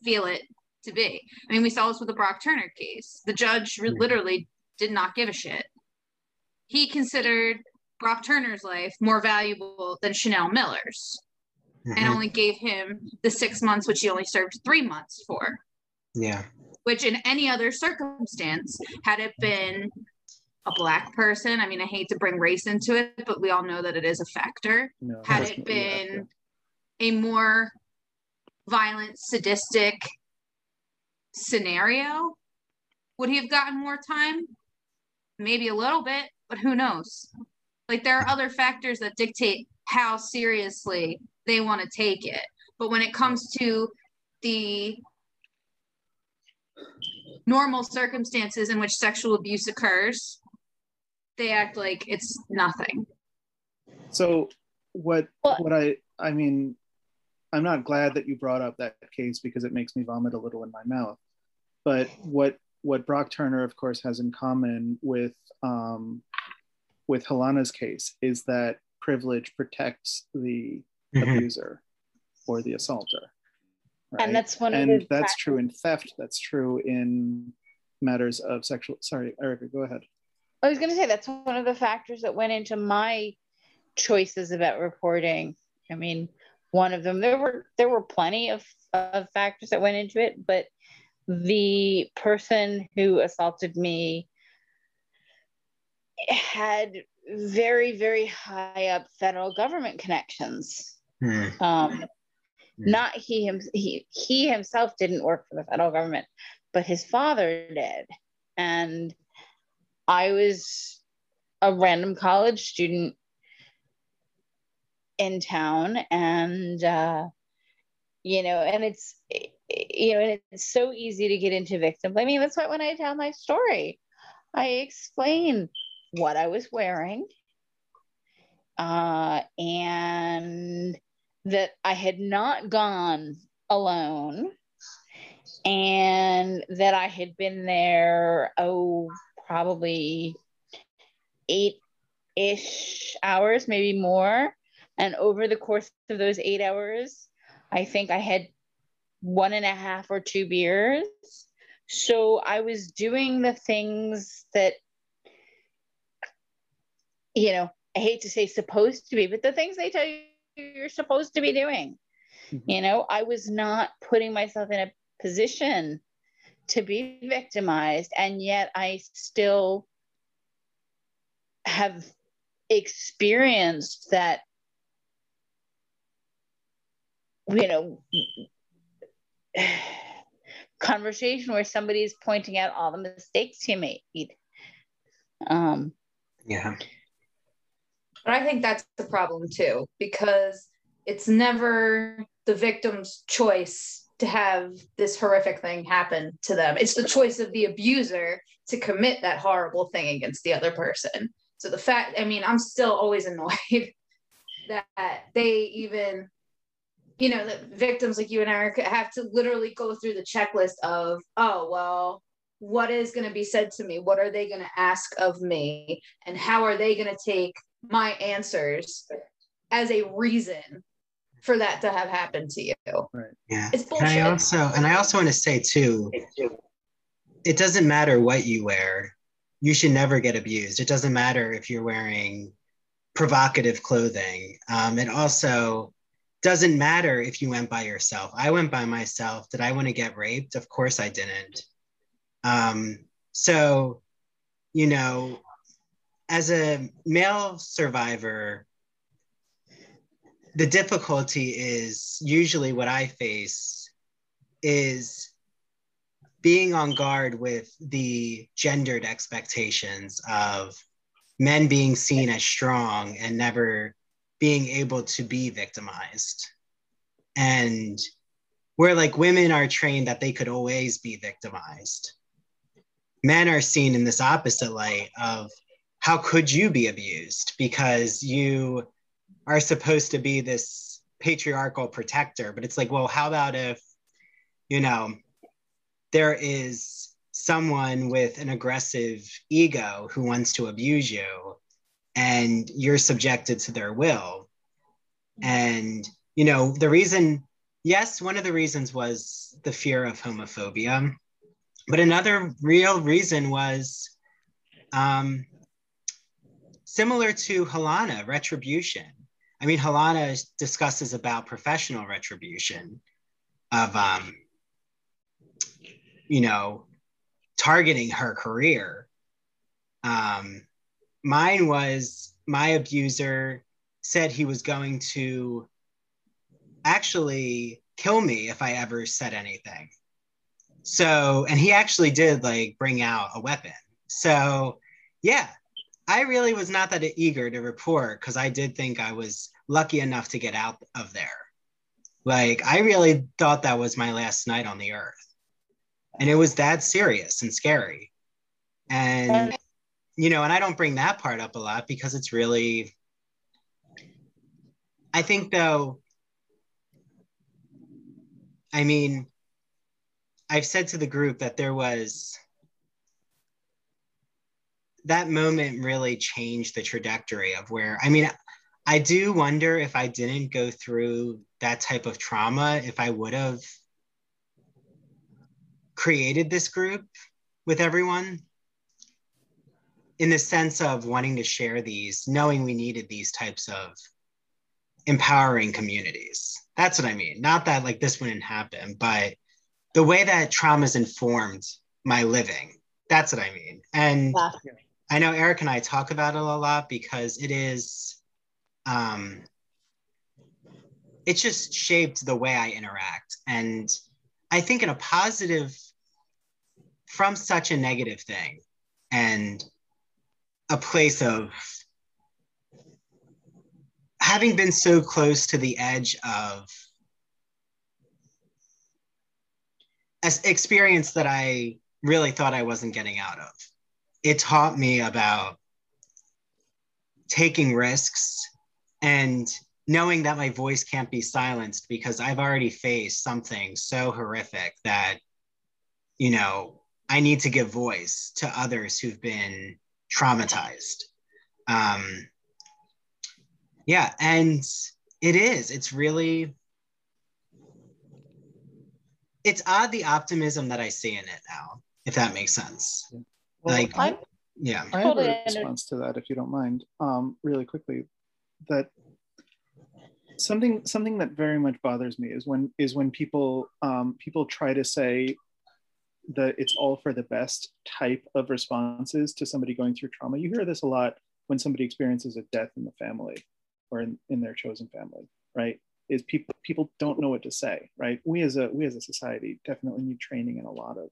feel it to be. I mean, we saw this with the Brock Turner case. The judge mm-hmm. literally did not give a shit. He considered Brock Turner's life more valuable than Chanel Miller's mm-hmm. and only gave him the six months, which he only served three months for. Yeah. Which, in any other circumstance, had it been a black person, I mean, I hate to bring race into it, but we all know that it is a factor. No, had it been a more violent, sadistic scenario, would he have gotten more time? Maybe a little bit, but who knows? Like there are other factors that dictate how seriously they want to take it. But when it comes to the normal circumstances in which sexual abuse occurs, they act like it's nothing. So what what I I mean I'm not glad that you brought up that case because it makes me vomit a little in my mouth. But what what Brock Turner, of course, has in common with um, with Helana's case is that privilege protects the mm-hmm. abuser or the assaulter. Right? And that's one and that's practice. true in theft. That's true in matters of sexual. Sorry, Erica, go ahead. I was going to say that's one of the factors that went into my choices about reporting. I mean, one of them. There were there were plenty of, of factors that went into it, but the person who assaulted me had very very high up federal government connections. Hmm. Um, hmm. Not he, him, he he himself didn't work for the federal government, but his father did, and I was a random college student in town and uh, you know and it's you know and it's so easy to get into victim blaming that's why when i tell my story i explain what i was wearing uh, and that i had not gone alone and that i had been there oh probably eight ish hours maybe more and over the course of those eight hours, I think I had one and a half or two beers. So I was doing the things that, you know, I hate to say supposed to be, but the things they tell you you're supposed to be doing. Mm-hmm. You know, I was not putting myself in a position to be victimized, and yet I still have experienced that you know conversation where somebody's pointing out all the mistakes you made um yeah But I think that's the problem too, because it's never the victim's choice to have this horrific thing happen to them. It's the choice of the abuser to commit that horrible thing against the other person. So the fact, I mean, I'm still always annoyed that they even, you know, the victims like you and Eric have to literally go through the checklist of, oh, well, what is going to be said to me? What are they going to ask of me? And how are they going to take my answers as a reason for that to have happened to you? Right. Yeah. It's And bullshit. I also and I also want to say too, it doesn't matter what you wear. You should never get abused. It doesn't matter if you're wearing provocative clothing. Um, it also doesn't matter if you went by yourself. I went by myself. Did I want to get raped? Of course I didn't. Um, so, you know, as a male survivor, the difficulty is usually what I face is being on guard with the gendered expectations of men being seen as strong and never being able to be victimized. And where like women are trained that they could always be victimized. Men are seen in this opposite light of how could you be abused? Because you are supposed to be this patriarchal protector. But it's like well how about if you know there is someone with an aggressive ego who wants to abuse you and you're subjected to their will? And you know the reason yes one of the reasons was the fear of homophobia but another real reason was um, similar to Helana, retribution. I mean, Helana discusses about professional retribution of, um, you know, targeting her career. Um, mine was my abuser said he was going to actually kill me if I ever said anything. So, and he actually did like bring out a weapon. So, yeah, I really was not that eager to report because I did think I was lucky enough to get out of there. Like, I really thought that was my last night on the earth. And it was that serious and scary. And, you know, and I don't bring that part up a lot because it's really, I think though, I mean, I've said to the group that there was that moment really changed the trajectory of where I mean I do wonder if I didn't go through that type of trauma if I would have created this group with everyone in the sense of wanting to share these knowing we needed these types of empowering communities. That's what I mean. Not that like this wouldn't happen but the way that trauma's informed my living that's what I mean. And. I know Eric and I talk about it a lot because it is, um, it's just shaped the way I interact. And I think in a positive, from such a negative thing and a place of having been so close to the edge of an experience that I really thought I wasn't getting out of it taught me about taking risks and knowing that my voice can't be silenced because I've already faced something so horrific that, you know, I need to give voice to others who've been traumatized. Um, yeah, and it is, it's really, it's odd the optimism that I see in it now, if that makes sense. Well, Like, I'm- yeah. I have Totally a response to that, if you don't mind, um, really quickly. That something something that very much bothers me is when is when people um, people try to say that it's all for the best type of responses to somebody going through trauma. You hear this a lot when somebody experiences a death in the family or in, in their chosen family, right? Is people people don't know what to say, right? We as a we as a society definitely need training in a lot of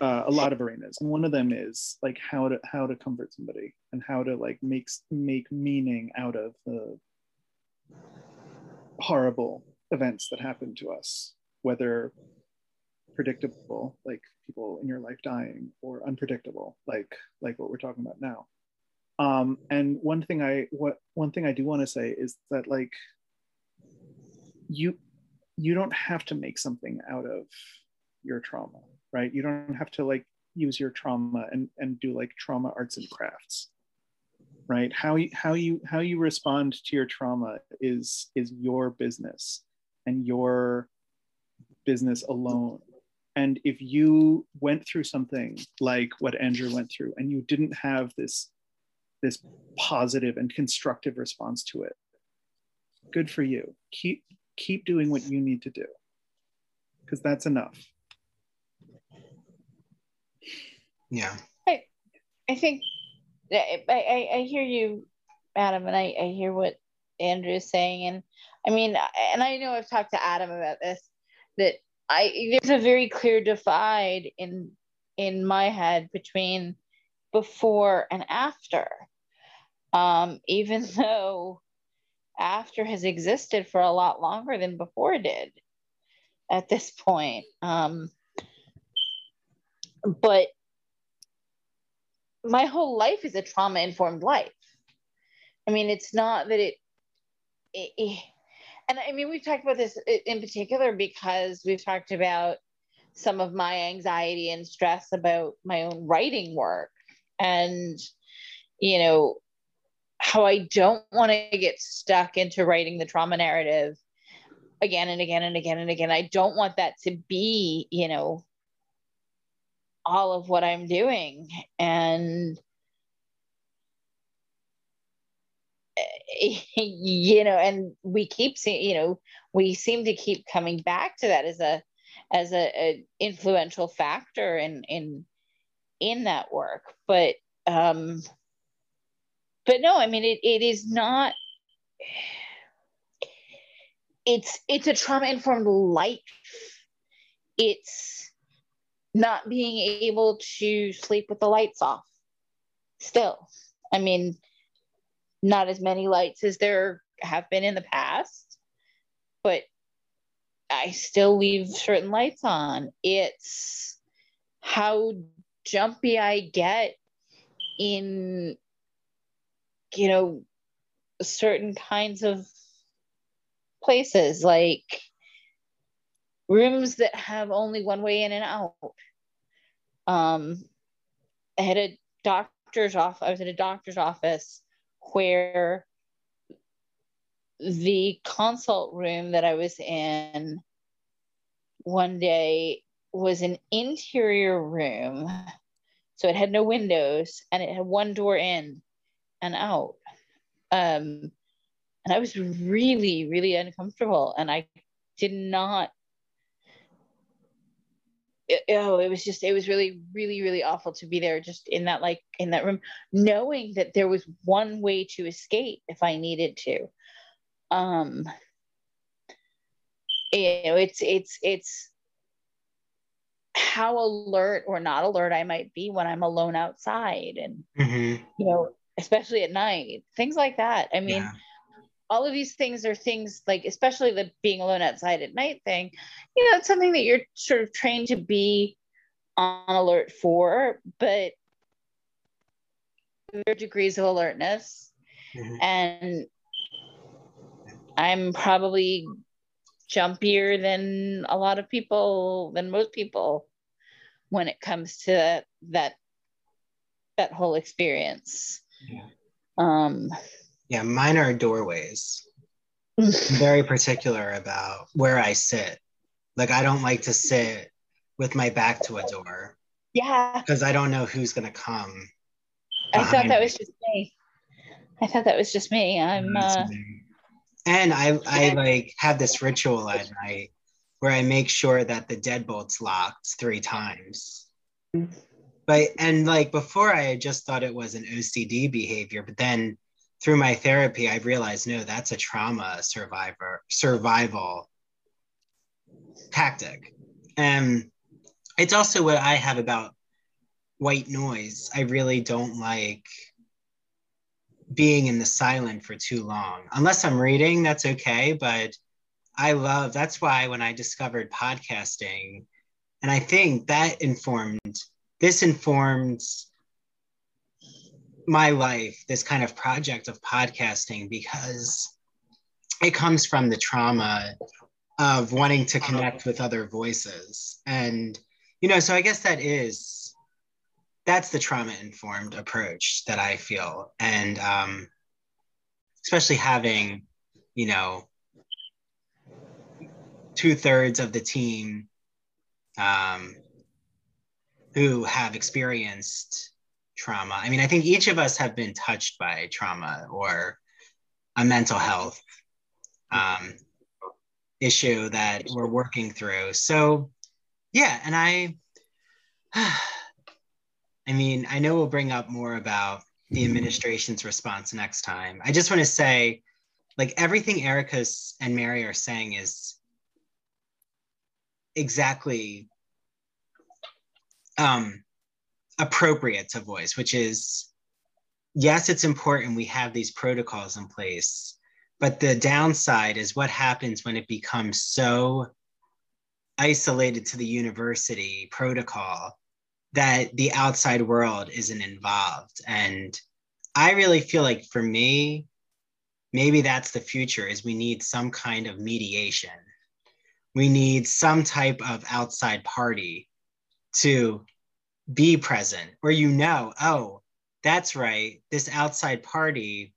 uh, a lot of arenas, and one of them is like how to how to comfort somebody and how to like make make meaning out of the horrible events that happen to us, whether predictable, like people in your life dying, or unpredictable, like like what we're talking about now. Um, and one thing I what one thing I do want to say is that like you you don't have to make something out of your trauma, right? You don't have to like use your trauma and and do like trauma arts and crafts right? How you how you how you respond to your trauma is is your business and your business alone. And if you went through something like what andrew went through and you didn't have this this positive and constructive response to it good for you. Keep keep doing what you need to do because that's enough yeah I, I think I, I, I hear you adam and I, I hear what andrew is saying and i mean and i know i've talked to adam about this that i there's a very clear divide in in my head between before and after um, even though after has existed for a lot longer than before did at this point. Um, but my whole life is a trauma informed life. I mean, it's not that it, it, it, and I mean, we've talked about this in particular because we've talked about some of my anxiety and stress about my own writing work. And, you know, how I don't want to get stuck into writing the trauma narrative again and again and again and again. I don't want that to be, you know, all of what I'm doing. And, you know, and we keep seeing, you know, we seem to keep coming back to that as a, as a, a influential factor in, in, in that work. But, um, but no, I mean, it, it is not, it's, it's a trauma informed life. It's not being able to sleep with the lights off still. I mean, not as many lights as there have been in the past, but I still leave certain lights on. It's how jumpy I get in you know, certain kinds of places, like rooms that have only one way in and out. Um, I had a doctor's office, I was in a doctor's office where the consult room that I was in one day was an interior room. So it had no windows and it had one door in and out. Um, and I was really, really uncomfortable. And I did not, it, oh, it was just, it was really, really, really awful to be there just in that, like, in that room, knowing that there was one way to escape if I needed to. Um, you know, it's, it's, it's, how alert or not alert I might be when I'm alone outside. And, mm-hmm. you know, especially at night, things like that. I mean, yeah. All of these things are things like, especially the being alone outside at night thing, you know, it's something that you're sort of trained to be on alert for, but there are degrees of alertness. Mm-hmm. And I'm probably jumpier than a lot of people, than most people when it comes to that that whole experience. Yeah. Um, yeah, mine are doorways. I'm very particular about where I sit. Like I don't like to sit with my back to a door. Yeah. Because I don't know who's gonna come. I thought that me. was just me. I thought that was just me. I'm uh and I I like have this ritual at night where I make sure that the deadbolt's locked three times. Mm-hmm but and like before i just thought it was an ocd behavior but then through my therapy I've realized no that's a trauma survivor survival tactic and it's also what I have about white noise. I really don't like being in the silent for too long. Unless I'm reading, that's okay. But I love that's why when I discovered podcasting, and I think that informed this informed my life, this kind of project of podcasting, because it comes from the trauma of wanting to connect with other voices. And, you know, so I guess that is that's the trauma informed approach that I feel. And um, especially having, you know, two thirds of the team um, who have experienced trauma. I mean, I think each of us have been touched by trauma or a mental health um, issue that we're working through. So, yeah, and I, I mean, I know we'll bring up more about the administration's response next time. I just want to say, like, everything Erica and Mary are saying is exactly um, appropriate to voice, which is yes, it's important we have these protocols in place, but the downside is what happens when it becomes so isolated to the university protocol that the outside world isn't involved. And I really feel like for me, maybe that's the future is we need some kind of mediation. We need some type of outside party to be present where you know, oh, that's right, this outside party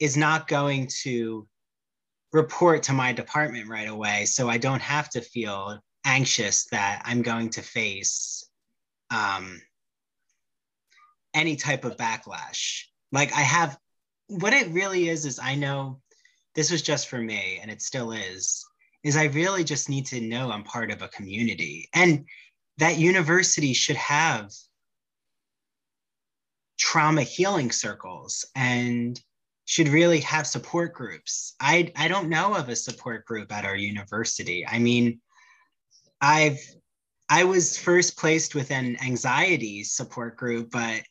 is not going to report to my department right away. So I don't have to feel anxious that I'm going to face um, any type of backlash. Like I have, what it really is, is I know this was just for me and it still is, is I really just need to know I'm part of a community. And that university should have trauma healing circles and should really have support groups. I, I don't know of a support group at our university. I mean, I've I was first placed with an anxiety support group, but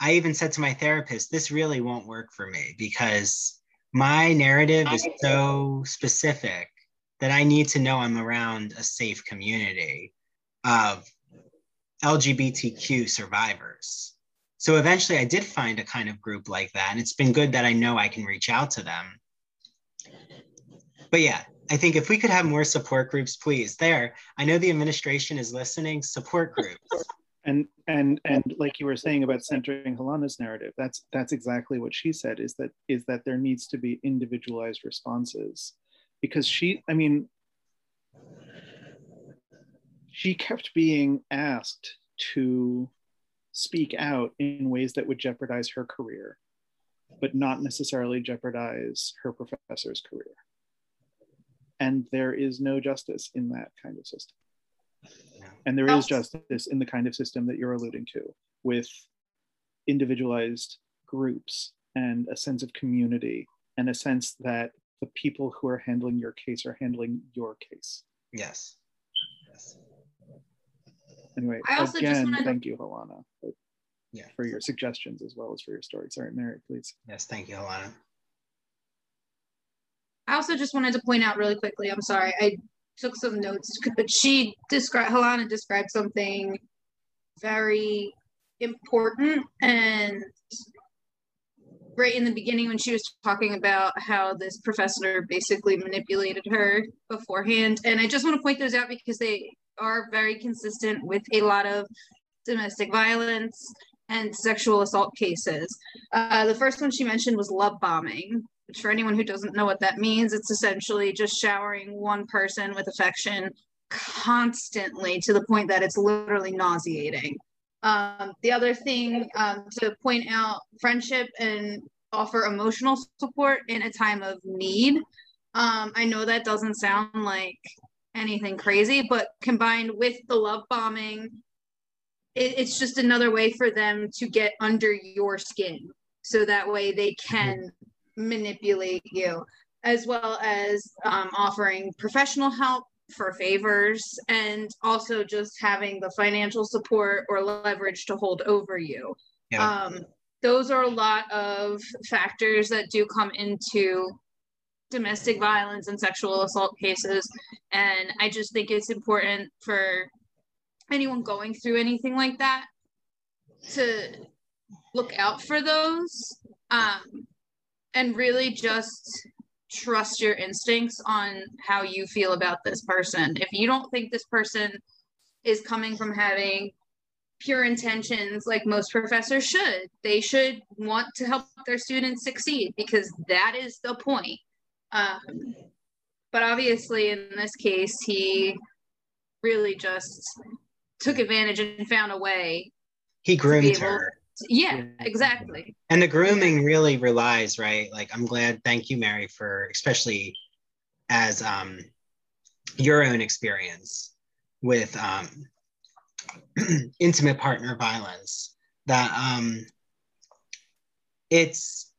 I even said to my therapist, this really won't work for me because my narrative is so specific that I need to know I'm around a safe community of LGBTQ survivors. So eventually I did find a kind of group like that. And it's been good that I know I can reach out to them. But yeah, I think if we could have more support groups, please. There, I know the administration is listening. Support groups. And and and like you were saying about centering Helana's narrative, that's that's exactly what she said. Is that is that there needs to be individualized responses, because she, I mean, she kept being asked to speak out in ways that would jeopardize her career, but not necessarily jeopardize her professor's career. And there is no justice in that kind of system. And there is justice in the kind of system that you're alluding to with individualized groups and a sense of community and a sense that the people who are handling your case are handling your case. Yes anyway, again, thank to... you, Helana, for, yeah. for your suggestions as well as for your story. Sorry, Mary, please. Yes, thank you, Helana. I also just wanted to point out really quickly. I'm sorry, I took some notes, but she described Helana described something very important and right in the beginning when she was talking about how this professor basically manipulated her beforehand and i just want to point those out because they are very consistent with a lot of domestic violence and sexual assault cases. Uh, the first one she mentioned was love bombing, which for anyone who doesn't know what that means, it's essentially just showering one person with affection constantly to the point that it's literally nauseating. Um, the other thing um, to point out friendship and offer emotional support in a time of need. Um, I know that doesn't sound like anything crazy, but combined with the love bombing, it, it's just another way for them to get under your skin. So that way they can manipulate you, as well as um, offering professional help for favors and also just having the financial support or leverage to hold over you. Yeah. Um, those are a lot of factors that do come into domestic violence and sexual assault cases. And I just think it's important for anyone going through anything like that to look out for those um, and really just trust your instincts on how you feel about this person. If you don't think this person is coming from having pure intentions like most professors should, they should want to help their students succeed because that is the point. Um, but obviously, in this case, he really just took advantage and found a way. He groomed her. Yeah, exactly. And the grooming really relies, right? Like, I'm glad. Thank you, Mary, for especially as um, your own experience with um, intimate partner violence. That um, it's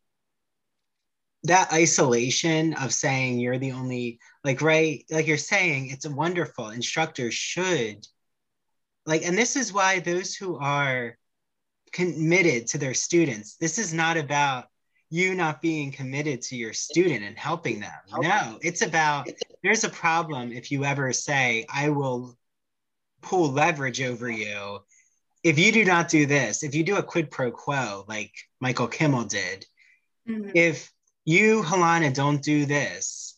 that isolation of saying you're the only like right like you're saying it's a wonderful instructors should like and this is why those who are committed to their students. This is not about you not being committed to your student and helping them. No, it's about there's a problem if you ever say, I will pull leverage over you. If you do not do this, if you do a quid pro quo like Michael Kimmel did, mm-hmm. if you, Helana, don't do this,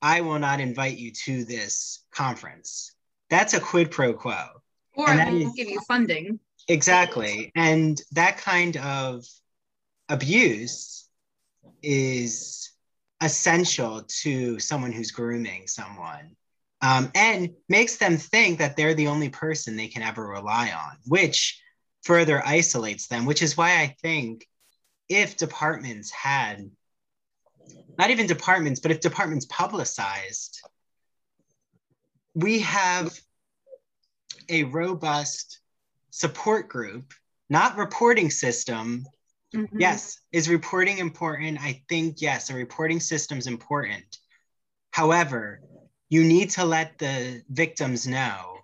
I will not invite you to this conference. That's a quid pro quo. Or I won't give you funding. Exactly. And that kind of abuse is essential to someone who's grooming someone um, and makes them think that they're the only person they can ever rely on, which further isolates them, which is why I think if departments had, not even departments, but if departments publicized, we have a robust support group, not reporting system. Mm-hmm. Yes, is reporting important? I think yes, a reporting system is important. However, you need to let the victims know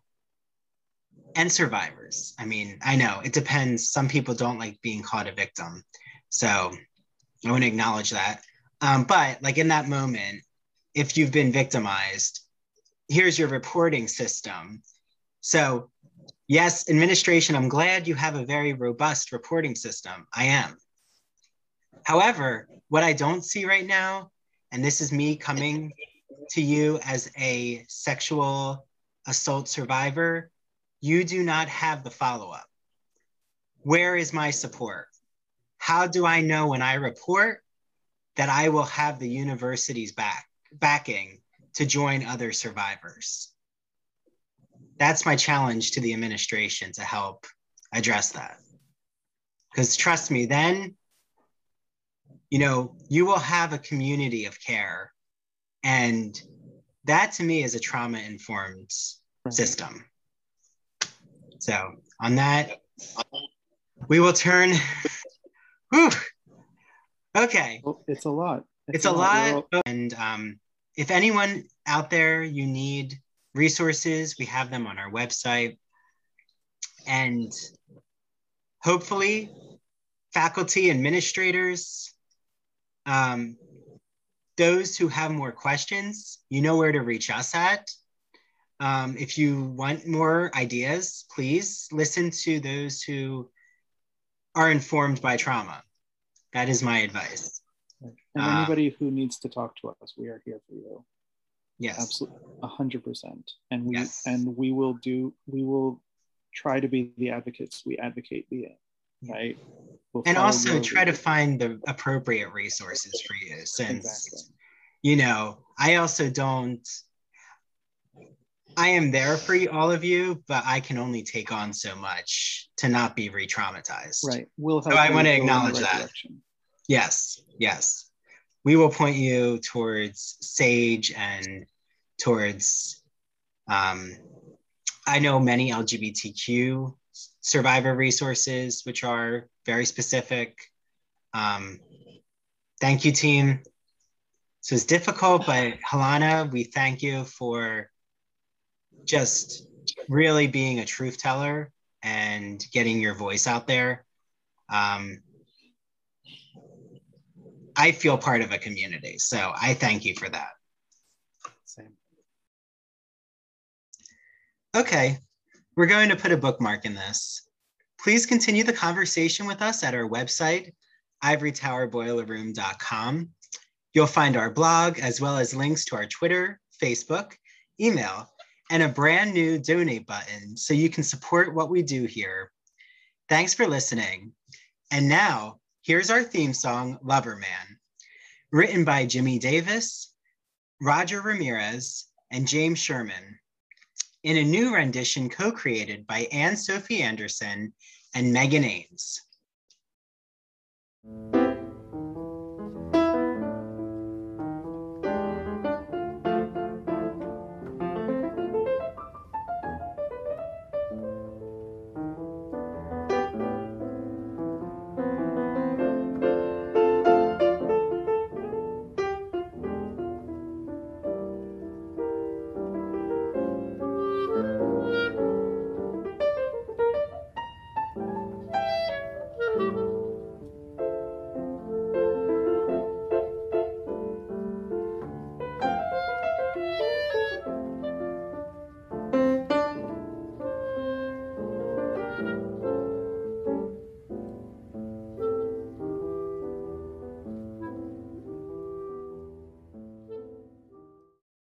and survivors. I mean, I know it depends. Some people don't like being called a victim. So I want to acknowledge that. Um, but like in that moment, if you've been victimized, here's your reporting system. So Yes, administration, I'm glad you have a very robust reporting system. I am. However, what I don't see right now, and this is me coming to you as a sexual assault survivor, you do not have the follow up. Where is my support? How do I know when I report that I will have the university's back backing to join other survivors? that's my challenge to the administration to help address that. Because trust me, then, you know, you will have a community of care. And that to me is a trauma informed system. So, on that, we will turn. Whew, okay. It's a lot. It's, it's a, a lot. lot. And um, if anyone out there you need resources. We have them on our website. And hopefully, faculty, administrators, um, those who have more questions, you know where to reach us at. Um, if you want more ideas, please listen to those who are informed by trauma. That is my advice. And anybody uh, who needs to talk to us, we are here for you. Yes. Absolutely. A hundred percent. And we yes. and we will do we will try to be the advocates we advocate being. Right. We'll and also try to find the appropriate resources for you since exactly. you know, I also don't I am there for you, all of you, but I can only take on so much to not be re-traumatized. Right. We'll so I want to acknowledge right that. Direction. Yes. Yes we will point you towards Sage and towards, um, I know many LGBTQ survivor resources, which are very specific. Um, thank you, team. So it's difficult, but Helana, we thank you for just really being a truth teller and getting your voice out there. Um, I feel part of a community. So I thank you for that. Same. Okay, we're going to put a bookmark in this. Please continue the conversation with us at our website, ivorytowerboilerroom.com. You'll find our blog as well as links to our Twitter, Facebook, email, and a brand new donate button so you can support what we do here. Thanks for listening. And now, here's our theme song, Lover Man, written by Jimmy Davis, Roger Ramirez, and James Sherman, in a new rendition co created by Anne Sophie Anderson and Megan Ames.